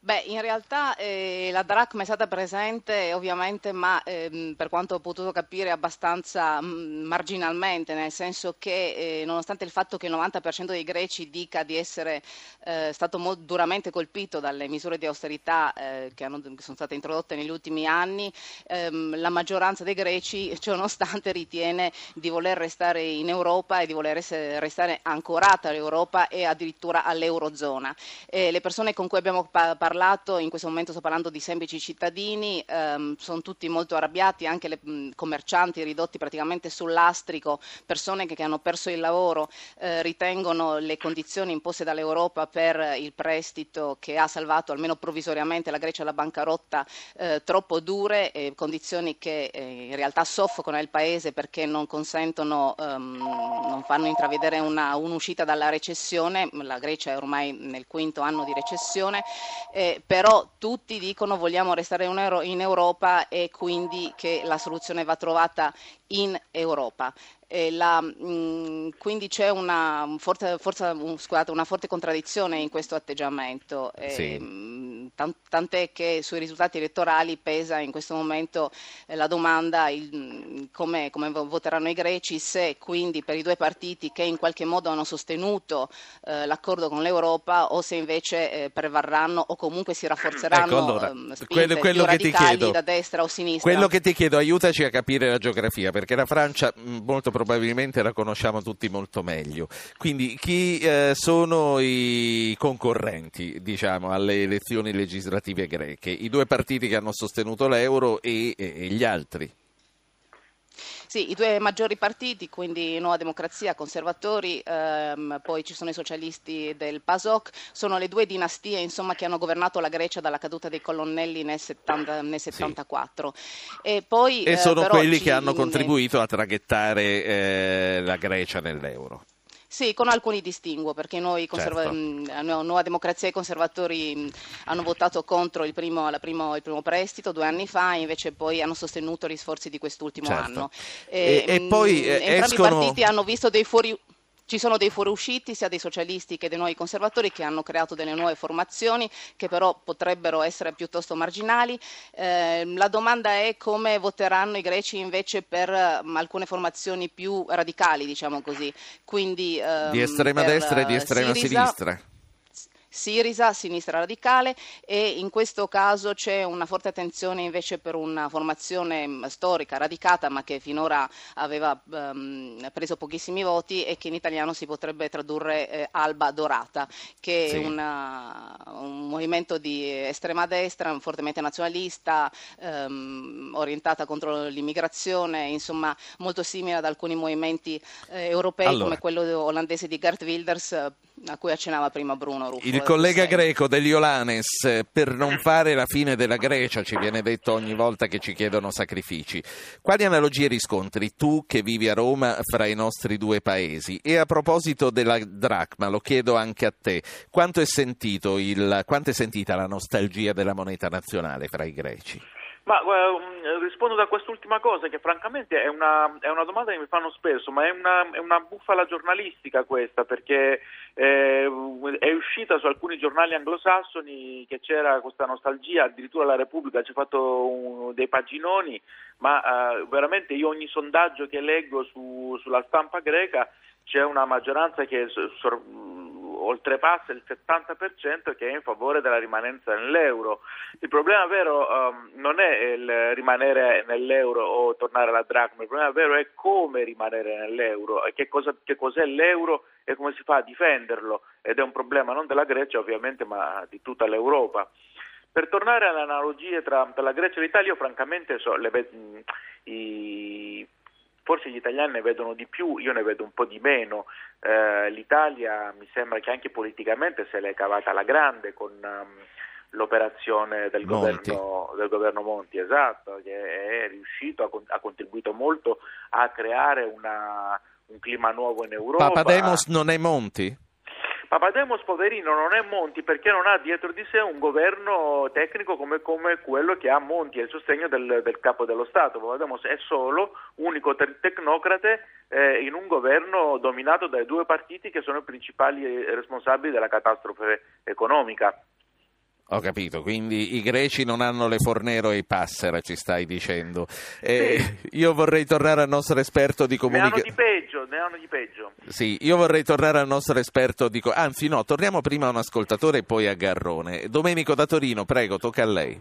Beh, in realtà eh, la dracma è stata presente ovviamente, ma ehm, per quanto ho potuto capire abbastanza mh, mm, marginalmente, nel senso che eh, nonostante il fatto che il 90% dei greci dica di essere eh, stato duramente colpito dalle misure di austerità eh, che, hanno, che, sono state introdotte negli ultimi anni, ehm, la maggioranza dei greci, ciononostante, [LAUGHS] ritiene di voler restare in Europa e di voler essere, restare ancorata all'Europa e addirittura all'Eurozona. le persone con cui abbiamo parlato parlato, in questo momento sto parlando di semplici cittadini, ehm, sono tutti molto arrabbiati, anche i commercianti ridotti praticamente sull'astrico, persone che, che hanno perso il lavoro, eh, ritengono le condizioni imposte dall'Europa per il prestito che ha salvato almeno provvisoriamente la Grecia dalla bancarotta eh, troppo dure, eh, condizioni che in realtà soffocano il Paese perché non consentono, ehm, non fanno intravedere una, un'uscita dalla recessione, la Grecia è ormai nel quinto anno di recessione eh, però tutti dicono vogliamo restare in, Euro- in Europa e quindi che la soluzione va trovata in Europa. La, mh, mm, quindi c'è una forte, forza, scusate, una forte, contraddizione in questo atteggiamento, sì. eh, tant'è che sui risultati elettorali pesa in questo momento eh, la domanda il, mm, come, come, voteranno i greci, se quindi per i due partiti che in qualche modo hanno sostenuto eh, l'accordo con l'Europa o se invece eh, prevarranno o comunque si rafforzeranno ecco, allora, ehm, quello, quello che ti chiedo, da destra o sinistra. Quello che ti chiedo, aiutaci a capire la geografia, perché la Francia mm, molto probabilmente la conosciamo tutti molto meglio. Quindi chi eh, sono i concorrenti diciamo, alle elezioni legislative greche? I due partiti che hanno sostenuto l'euro e, e, e gli altri? Sì, i due maggiori partiti, quindi Nuova Democrazia, Conservatori, ehm, poi ci sono i socialisti del PASOK, sono le due dinastie insomma, che hanno governato la Grecia dalla caduta dei colonnelli nel, 70, nel 74. Sì. E, poi, e sono eh, quelli ci... che hanno contribuito a traghettare eh, la Grecia nell'euro. Sì, con alcuni distinguo, perché noi, conserva- Certo. mh, Nuova Democrazia e i conservatori mh, hanno votato contro il primo, primo- il primo prestito due anni fa, invece poi hanno sostenuto gli sforzi di quest'ultimo Certo. anno. E- e mh, poi, eh, entrambi escono- i partiti hanno visto dei fuori... Ci sono dei fuoriusciti sia dei socialisti che dei nuovi conservatori che hanno creato delle nuove formazioni che però potrebbero essere piuttosto marginali. Eh, la domanda è come voteranno i greci invece per eh, alcune formazioni più radicali, diciamo così. Quindi, ehm, Di estrema per, destra e di estrema Siriza, sinistra. Sirisa, sinistra radicale e in questo caso c'è una forte attenzione invece per una formazione mh, storica radicata ma che finora aveva ehm, preso pochissimi voti e che in italiano si potrebbe tradurre eh, Alba Dorata che Sì. è una- un movimento di estrema destra fortemente nazionalista ehm, orientata contro l'immigrazione insomma molto simile ad alcuni movimenti eh, europei Allora. come quello olandese di Gert Wilders eh, a cui accennava prima Bruno Ruffo. Il collega greco degli Olanes, eh, per non fare la fine della Grecia, ci viene detto ogni volta che ci chiedono sacrifici. Quali analogie riscontri tu che vivi a Roma fra i nostri due paesi? E a proposito della dracma, lo chiedo anche a te, quanto è, il, quanto è sentita la nostalgia della moneta nazionale fra i greci? Ma eh, rispondo da quest'ultima cosa che francamente è una, è una domanda che mi fanno spesso, ma è una, è una bufala giornalistica questa perché eh, è uscita su alcuni giornali anglosassoni che c'era questa nostalgia, addirittura la Repubblica ci ha fatto un- dei paginoni, ma eh, veramente io ogni sondaggio che leggo su- sulla stampa greca c'è una maggioranza che sor- oltrepassa il 70% che è in favore della rimanenza nell'euro. Il problema vero ehm, non è il rimanere nell'euro o tornare alla dracma, il problema vero è come rimanere nell'euro che, cosa- che cos'è l'euro e come si fa a difenderlo ed è un problema non della Grecia ovviamente ma di tutta l'Europa. Per tornare alle analogie tra, tra la Grecia e l'Italia, io francamente so, le i- forse gli italiani ne vedono di più, io ne vedo un po' di meno. Eh, L'Italia mi sembra che anche politicamente se l'è cavata alla grande con ehm, l'operazione del governo, del governo Monti, esatto, che è riuscito, ha contribuito molto a creare una- un clima nuovo in Europa. Papademos non è Monti? Papademos, poverino, non è Monti perché non ha dietro di sé un governo tecnico come, come quello che ha Monti e il sostegno del, del capo dello Stato. Papademos è solo unico te- tecnocrate eh, in un governo dominato dai due partiti che sono i principali eh, responsabili della catastrofe economica. Ho capito, quindi i greci non hanno le Fornero e i Passera, ci stai dicendo. Eh, Io vorrei tornare al nostro esperto di Ne hanno comunicazione. di peggio, ne hanno di peggio. Sì, io vorrei tornare al nostro esperto di... Anzi no, torniamo prima a un ascoltatore e poi a Garrone. Domenico da Torino, prego, tocca a lei.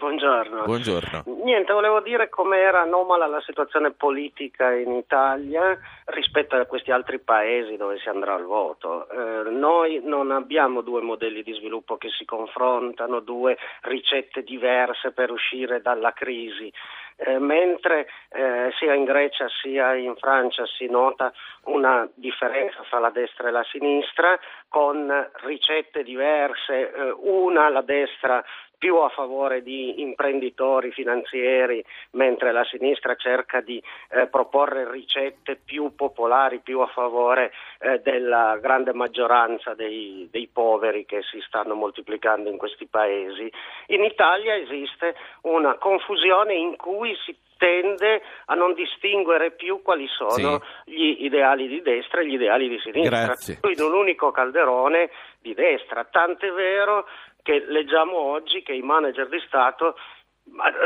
Buongiorno. Buongiorno. Niente, volevo dire com'era anomala la situazione politica in Italia rispetto a questi altri paesi dove si andrà al voto. Eh, noi non abbiamo due modelli di sviluppo che si confrontano, due ricette diverse per uscire dalla crisi. Eh, mentre eh, sia in Grecia sia in Francia si nota una differenza fra la destra e la sinistra con ricette diverse, eh, una la destra più a favore di imprenditori finanzieri, mentre la sinistra cerca di eh, proporre ricette più popolari, più a favore eh, della grande maggioranza dei, dei poveri che si stanno moltiplicando in questi paesi. In Italia esiste una confusione in cui si tende a non distinguere più quali sono gli ideali di destra e gli ideali di sinistra, Grazie. in un unico calderone di destra, tant'è vero che leggiamo oggi che i manager di Stato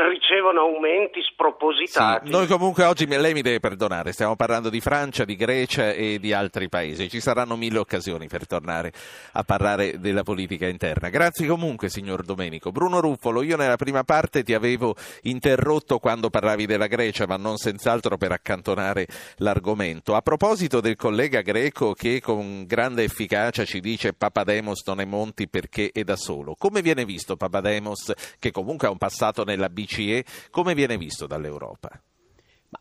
ricevono aumenti spropositati. Sì, noi comunque oggi, lei mi deve perdonare, stiamo parlando di Francia, di Grecia e di altri paesi. Ci saranno mille occasioni per tornare a parlare della politica interna. Grazie comunque, signor Domenico. Bruno Ruffolo, io nella prima parte ti avevo interrotto quando parlavi della Grecia, ma non senz'altro per accantonare l'argomento. A proposito del collega greco che con grande efficacia ci dice Papademos non è Monti perché è da solo, come viene visto Papademos, che comunque ha un passato nella BCE, come viene visto dall'Europa?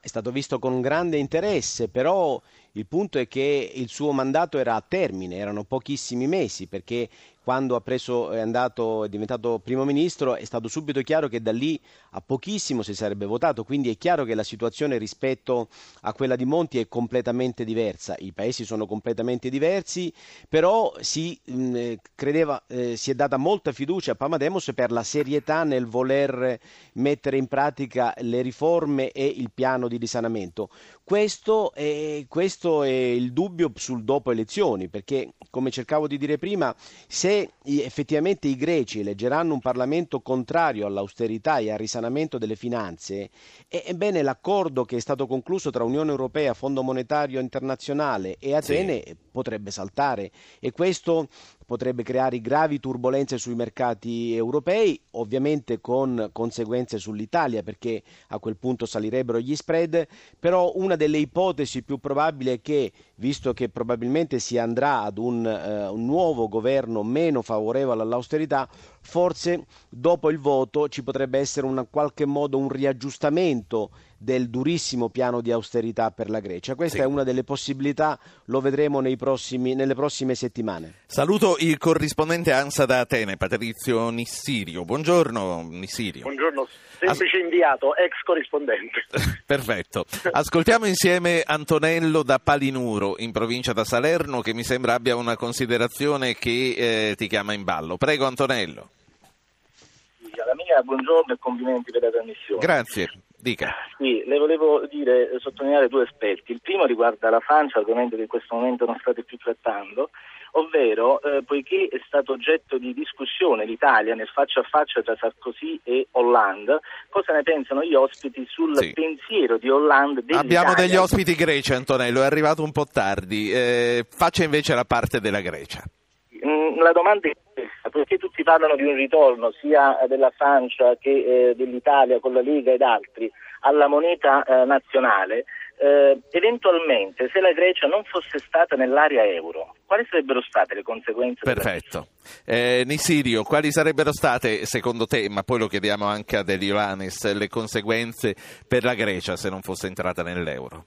è stato visto con grande interesse, però il punto è che il suo mandato era a termine, erano pochissimi mesi, perché quando preso, è, andato, è diventato primo ministro è stato subito chiaro che da lì a pochissimo si sarebbe votato, quindi è chiaro che la situazione rispetto a quella di Monti è completamente diversa, i paesi sono completamente diversi, però si, mh, credeva, eh, si è data molta fiducia a Pamademos per la serietà nel voler mettere in pratica le riforme e il piano di risanamento. Questo è, questo è il dubbio sul dopo elezioni, perché come cercavo di dire prima, se effettivamente i greci eleggeranno un Parlamento contrario all'austerità e al risanamento delle finanze, ebbene l'accordo che è stato concluso tra Unione Europea, Fondo Monetario Internazionale e Atene sì. potrebbe saltare e questo potrebbe creare gravi turbulenze sui mercati europei, ovviamente con conseguenze sull'Italia perché a quel punto salirebbero gli spread, però una delle ipotesi più probabili è che, visto che probabilmente si andrà ad un, uh, un nuovo governo meno favorevole all'austerità, forse dopo il voto ci potrebbe essere in qualche modo un riaggiustamento del durissimo piano di austerità per la Grecia. Questa sì. è una delle possibilità, lo vedremo prossimi, nelle prossime settimane. Saluto il corrispondente ANSA da Atene, Patrizio Nissirio. Buongiorno Nissirio. Buongiorno, semplice As... inviato, ex corrispondente. [LAUGHS] Perfetto. Ascoltiamo insieme Antonello da Palinuro, in provincia da Salerno, che mi sembra abbia una considerazione che eh, ti chiama in ballo. Prego Antonello. La mia, buongiorno e complimenti per la trasmissione. Grazie. Dica. Sì, le volevo dire, sottolineare due aspetti. Il primo riguarda la Francia, argomento che in questo momento non state più trattando, ovvero eh, poiché è stato oggetto di discussione l'Italia nel faccia a faccia tra Sarkozy e Hollande, cosa ne pensano gli ospiti sul sì. pensiero di Hollande dell'Italia? Abbiamo degli ospiti greci, Antonello, è arrivato un po' tardi. Eh, faccia invece la parte della Grecia. Mm, la domanda è perché tutti parlano di un ritorno sia della Francia che eh, dell'Italia con la Lega ed altri alla moneta eh, nazionale, eh, eventualmente se la Grecia non fosse stata nell'area euro, quali sarebbero state le conseguenze? Perfetto. Eh, Nisirio, quali sarebbero state secondo te, ma poi lo chiediamo anche a Delioanis, le conseguenze per la Grecia se non fosse entrata nell'euro?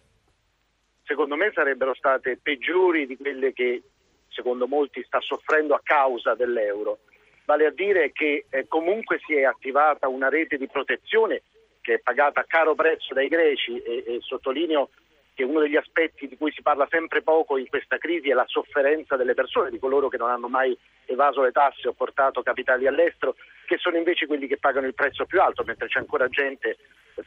Secondo me sarebbero state peggiori di quelle che secondo molti sta soffrendo a causa dell'euro, vale a dire che eh, comunque si è attivata una rete di protezione che è pagata a caro prezzo dai greci e, e sottolineo che uno degli aspetti di cui si parla sempre poco in questa crisi è la sofferenza delle persone, di coloro che non hanno mai evaso le tasse o portato capitali all'estero, che sono invece quelli che pagano il prezzo più alto, mentre c'è ancora gente,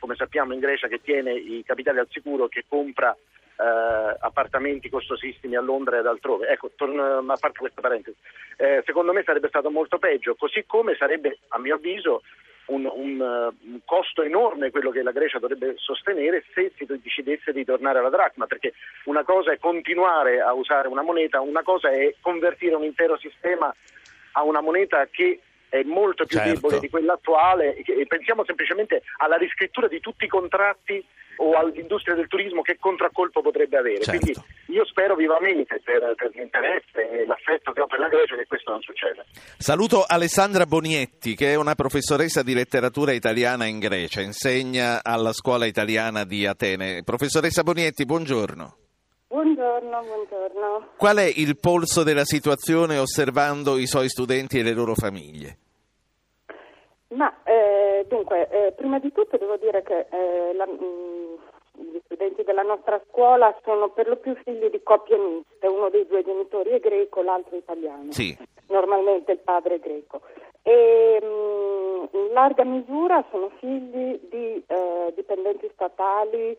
come sappiamo in Grecia, che tiene i capitali al sicuro, che compra eh, appartamenti costosissimi a Londra ed altrove. Ecco, torno, a parte questa parentesi, eh, secondo me sarebbe stato molto peggio, così come sarebbe, a mio avviso, un, un, un, costo enorme quello che la Grecia dovrebbe sostenere se si decidesse di tornare alla dracma, perché una cosa è continuare a usare una moneta, una cosa è convertire un intero sistema a una moneta che è molto più certo. debole di quella attuale e pensiamo semplicemente alla riscrittura di tutti i contratti o all'industria del turismo che contraccolpo potrebbe avere. Certo. Quindi io spero vivamente per, per, l'interesse e l'affetto che ho per la Grecia che questo non succeda. Saluto Alessandra Bonietti che è una professoressa di letteratura italiana in Grecia, insegna alla scuola italiana di Atene. Professoressa Bonietti, buongiorno. Buongiorno, buongiorno. Qual è il polso della situazione osservando i suoi studenti e le loro famiglie? Ma eh, dunque, eh, prima di tutto devo dire che eh, la, mh, mm, gli studenti della nostra scuola sono per lo più figli di coppie miste, uno dei due genitori è greco, l'altro italiano. Sì. Normalmente il padre è greco. E mh, mm, in larga misura sono figli di eh, dipendenti statali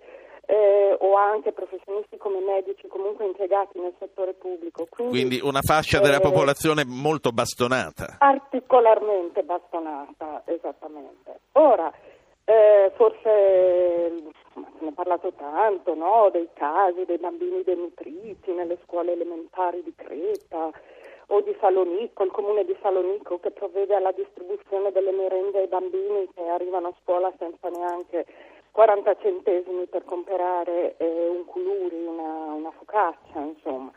eh, o anche professionisti come medici comunque impiegati nel settore pubblico. Quindi, Quindi una fascia della eh, popolazione molto bastonata. Particolarmente bastonata, esattamente. Ora, eh, forse se ne è parlato tanto, no? dei casi dei bambini denutriti nelle scuole elementari di Creta o di Salonico, il comune di Salonico che provvede alla distribuzione delle merende ai bambini che arrivano a scuola senza neanche 40 centesimi per comprare eh, un culuri, una, una focaccia, insomma.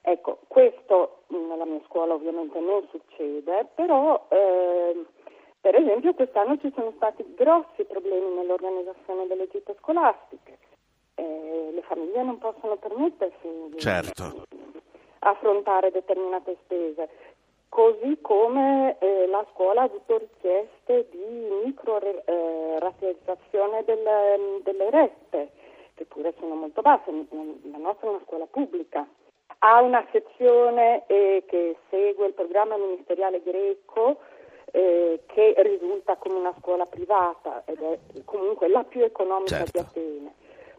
Ecco, questo nella mia scuola ovviamente non succede, però eh, Per esempio quest'anno ci sono stati grossi problemi nell'organizzazione delle gite scolastiche, eh, le famiglie non possono permettersi di Certo. affrontare determinate spese, così come eh, la scuola ha avuto richieste di micro eh, rateizzazione delle, delle rette, che pure sono molto basse, la nostra è una scuola pubblica. Ha una sezione eh, che segue il programma ministeriale greco eh, che risulta come una scuola privata ed è comunque la più economica Certo. di Atene.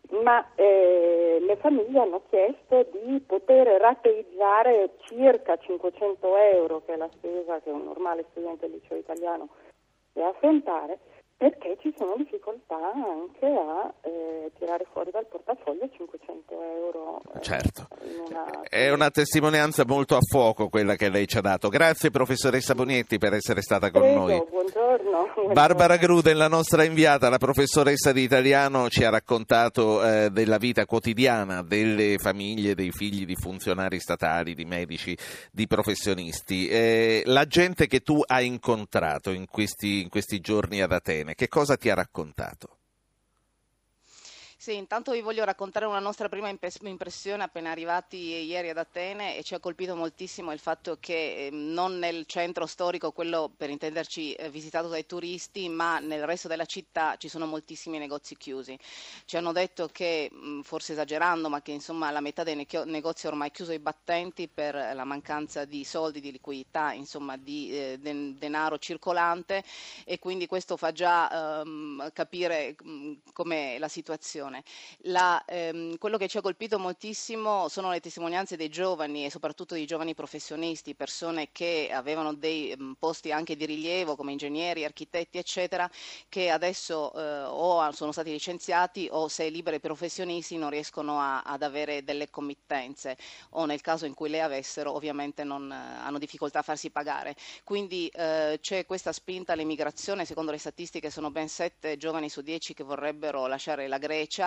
Ma eh, le famiglie hanno chiesto di poter rateizzare circa 500 euro, che è la spesa che un normale studente del liceo italiano deve affrontare, perché ci sono difficoltà anche a eh, tirare fuori dal portafoglio 500 euro. eh, Certo. una- È una testimonianza molto a fuoco quella che lei ci ha dato. Grazie professoressa Bonietti per essere stata con Prego, noi. buongiorno. [LAUGHS] Barbara Gruden, la nostra inviata, la professoressa di italiano, ci ha raccontato eh, della vita quotidiana delle famiglie, dei figli di funzionari statali, di medici, di professionisti. Eh, la gente che tu hai incontrato in questi, in questi giorni ad Atene, che cosa ti ha raccontato? Sì, intanto vi voglio raccontare una nostra prima impressione appena arrivati ieri ad Atene e ci ha colpito moltissimo il fatto che eh, non nel centro storico, quello per intenderci eh, visitato dai turisti, ma nel resto della città ci sono moltissimi negozi chiusi. Ci hanno detto che, mh, forse esagerando, ma che insomma la metà dei negozi è ormai chiuso i battenti per la mancanza di soldi, di liquidità, insomma di eh, den- denaro circolante e quindi questo fa già ehm, capire mh, com'è la situazione. La, ehm, quello che ci ha colpito moltissimo sono le testimonianze dei giovani e soprattutto dei giovani professionisti, persone che avevano dei mh, posti anche di rilievo come ingegneri, architetti, eccetera, che adesso eh, o sono stati licenziati o se liberi professionisti non riescono a- ad avere delle committenze o nel caso in cui le avessero ovviamente non, eh, hanno difficoltà a farsi pagare. Quindi eh, c'è questa spinta all'immigrazione, secondo le statistiche sono ben sette giovani su dieci che vorrebbero lasciare la Grecia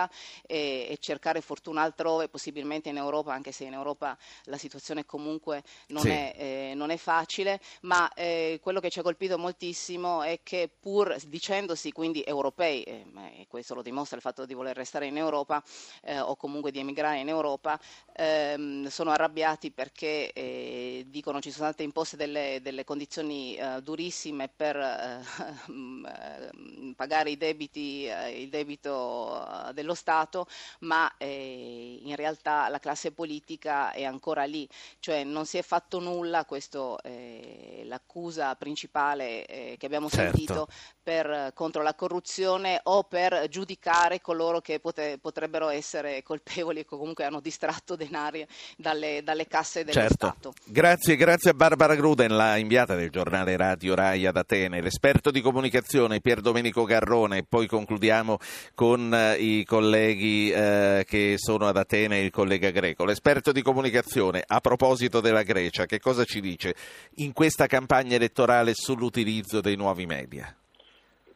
e, e cercare fortuna altrove, possibilmente in Europa, anche se in Europa la situazione comunque non, Sì. è, eh, non è facile, ma eh, quello che ci ha colpito moltissimo è che pur dicendosi quindi europei, eh, e questo lo dimostra il fatto di voler restare in Europa eh, o comunque di emigrare in Europa, ehm, sono arrabbiati perché eh, dicono ci sono state imposte delle, delle condizioni eh, durissime per [LAUGHS] mm, pagare i debiti, il debito eh, dello Stato, ma eh, in realtà la classe politica è ancora lì, cioè non si è fatto nulla, questo è l'accusa principale eh, che abbiamo Certo. sentito per, contro la corruzione o per giudicare coloro che pote- potrebbero essere colpevoli e comunque hanno distratto denari dalle, dalle casse dello Certo. Stato. Grazie, grazie a Barbara Gruden, la inviata del giornale Radio Rai ad Atene, l'esperto di comunicazione Pier Domenico Garrone poi concludiamo con eh, i colleghi eh, che sono ad Atene e il collega greco. L'esperto di comunicazione, a proposito della Grecia, che cosa ci dice in questa campagna elettorale sull'utilizzo dei nuovi media?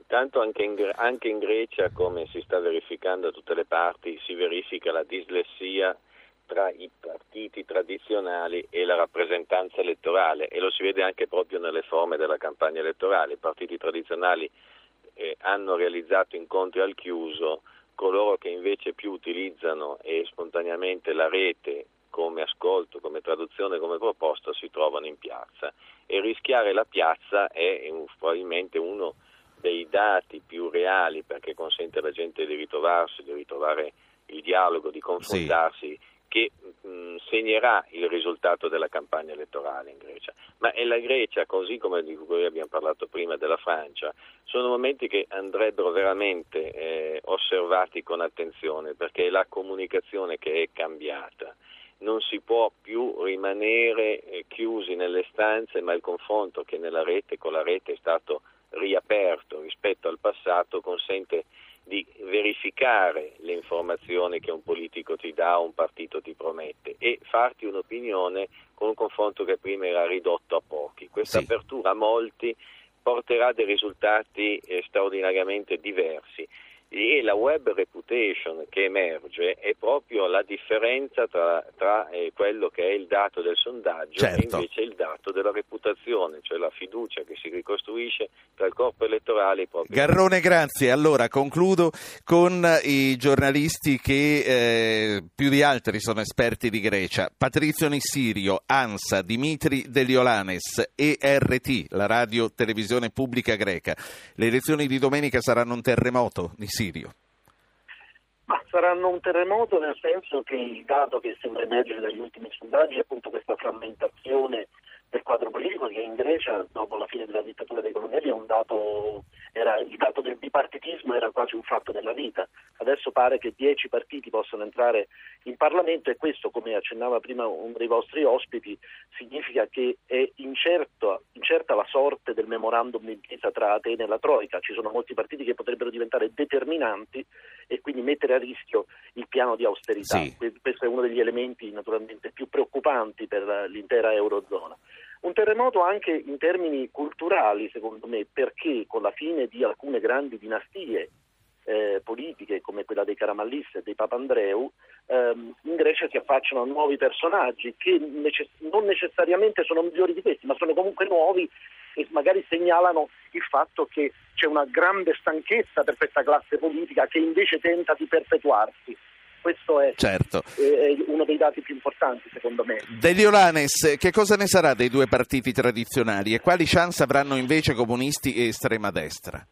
Intanto anche in, anche in Grecia, come si sta verificando da tutte le parti, si verifica la dislessia tra i partiti tradizionali e la rappresentanza elettorale e lo si vede anche proprio nelle forme della campagna elettorale. I partiti tradizionali eh, hanno realizzato incontri al chiuso, coloro che invece più utilizzano e spontaneamente la rete come ascolto, come traduzione, come proposta si trovano in piazza e rischiare la piazza è un- probabilmente uno dei dati più reali perché consente alla gente di ritrovarsi, di ritrovare il dialogo, di confrontarsi, che mh, segnerà il risultato della campagna elettorale in Grecia. Ma è la Grecia, così come di cui abbiamo parlato prima della Francia, sono momenti che andrebbero veramente eh, osservati con attenzione perché è la comunicazione che è cambiata. Non si può più rimanere eh, chiusi nelle stanze, ma il confronto che nella rete con la rete è stato riaperto rispetto al passato consente di verificare le informazioni che un politico ti dà o un partito ti promette e farti un'opinione con un confronto che prima era ridotto a pochi. Questa Sì. apertura a molti porterà dei risultati eh, straordinariamente diversi. E la web reputation che emerge è proprio la differenza tra, tra eh, quello che è il dato del sondaggio Certo. e invece il dato della reputazione, cioè la fiducia che si ricostruisce tra il corpo elettorale e i propri Garrone, grazie. Allora concludo con i giornalisti che eh, più di altri sono esperti di Grecia. Patrizio Nissirio, ANSA, Dimitri Deliolanes, ERT, la radio televisione pubblica greca. Le elezioni di domenica saranno un terremoto, Nissirio. Ma saranno un terremoto nel senso che il dato che sembra emergere dagli ultimi sondaggi è appunto questa frammentazione del quadro politico che in Grecia dopo la fine della dittatura dei colonnelli è un dato, era, il dato del bipartitismo era quasi un fatto della vita. Adesso pare che dieci partiti possano entrare in Parlamento e questo, come accennava prima uno dei vostri ospiti, significa che è incerto, incerta la sorte del memorandum d'intesa tra Atene e la Troica. Ci sono molti partiti che potrebbero diventare determinanti e quindi mettere a rischio il piano di austerità. Sì. Que- Questo è uno degli elementi naturalmente più preoccupanti per l'intera Eurozona. Un terremoto anche in termini culturali, secondo me, perché con la fine di alcune grandi dinastie eh, politiche come quella dei Karamallis e dei Papandreou, ehm, in Grecia si affacciano nuovi personaggi che necess- non necessariamente sono migliori di questi, ma sono comunque nuovi e magari segnalano il fatto che c'è una grande stanchezza per questa classe politica che invece tenta di perpetuarsi. Questo è, Certo. è uno dei dati più importanti, secondo me. Deliolanes, che cosa ne sarà dei due partiti tradizionali e quali chance avranno invece comunisti e estrema destra?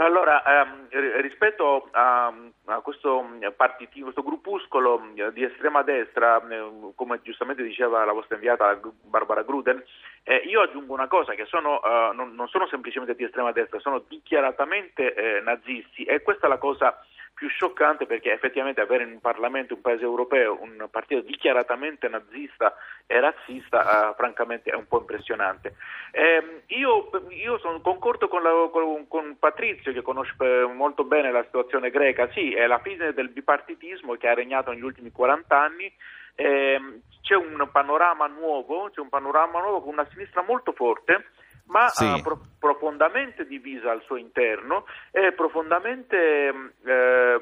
Allora, ehm, ri- rispetto a, a questo mm, partitino, questo gruppuscolo mm, di estrema destra, eh, come giustamente diceva la vostra inviata Barbara Gruden, eh, io aggiungo una cosa, che sono, eh, non, non sono semplicemente di estrema destra, sono dichiaratamente eh, nazisti e questa è la cosa più scioccante perché effettivamente avere in Parlamento, un paese europeo, un partito dichiaratamente nazista e razzista, eh, francamente è un po' impressionante. Ehm, io io sono- concordo con, la- con- con Patrizio che conosce eh, molto bene la situazione greca, sì, è la fine del bipartitismo che ha regnato negli ultimi 40 anni. Ehm, c'è un panorama nuovo, c'è un panorama nuovo con una sinistra molto forte, ma Sì. pro- profondamente divisa al suo interno e profondamente eh,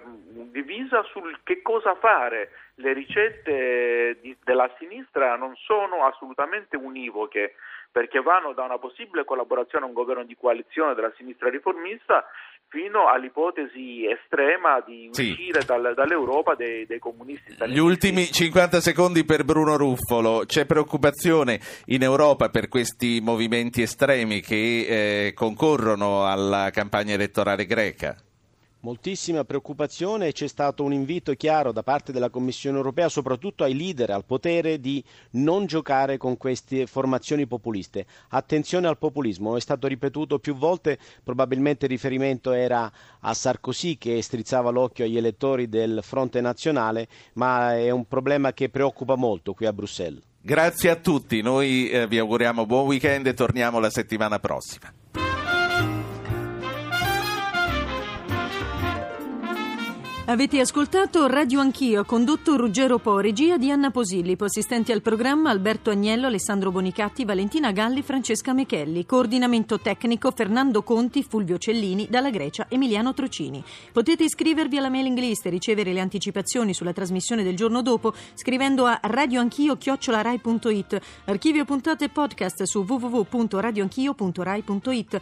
divisa sul che cosa fare. Le ricette di- della sinistra non sono assolutamente univoche perché vanno da una possibile collaborazione a un governo di coalizione della sinistra riformista fino all'ipotesi estrema di Sì. uscire dal- dall'Europa dei, dei comunisti Gli italiani. ultimi 50 secondi per Bruno Ruffolo. C'è preoccupazione in Europa per questi movimenti estremi che eh, concorrono alla campagna elettorale greca? Moltissima preoccupazione c'è stato un invito chiaro da parte della Commissione europea, soprattutto ai leader, al potere, di non giocare con queste formazioni populiste. Attenzione al populismo, è stato ripetuto più volte, probabilmente il riferimento era a Sarkozy che strizzava l'occhio agli elettori del Fronte Nazionale, ma è un problema che preoccupa molto qui a Bruxelles. Grazie a tutti, noi eh, vi auguriamo buon weekend e torniamo la settimana prossima. Avete ascoltato Radio Anch'io, condotto Ruggero Po, regia di Anna Posillipo, assistenti al programma Alberto Agnello, Alessandro Bonicatti, Valentina Galli, Francesca Mechelli, coordinamento tecnico Fernando Conti, Fulvio Cellini, dalla Grecia Emiliano Trocini. Potete iscrivervi alla mailing list e ricevere le anticipazioni sulla trasmissione del giorno dopo scrivendo a radioanchio-rai.it, archivio puntate e podcast su www.radioanchio.rai.it.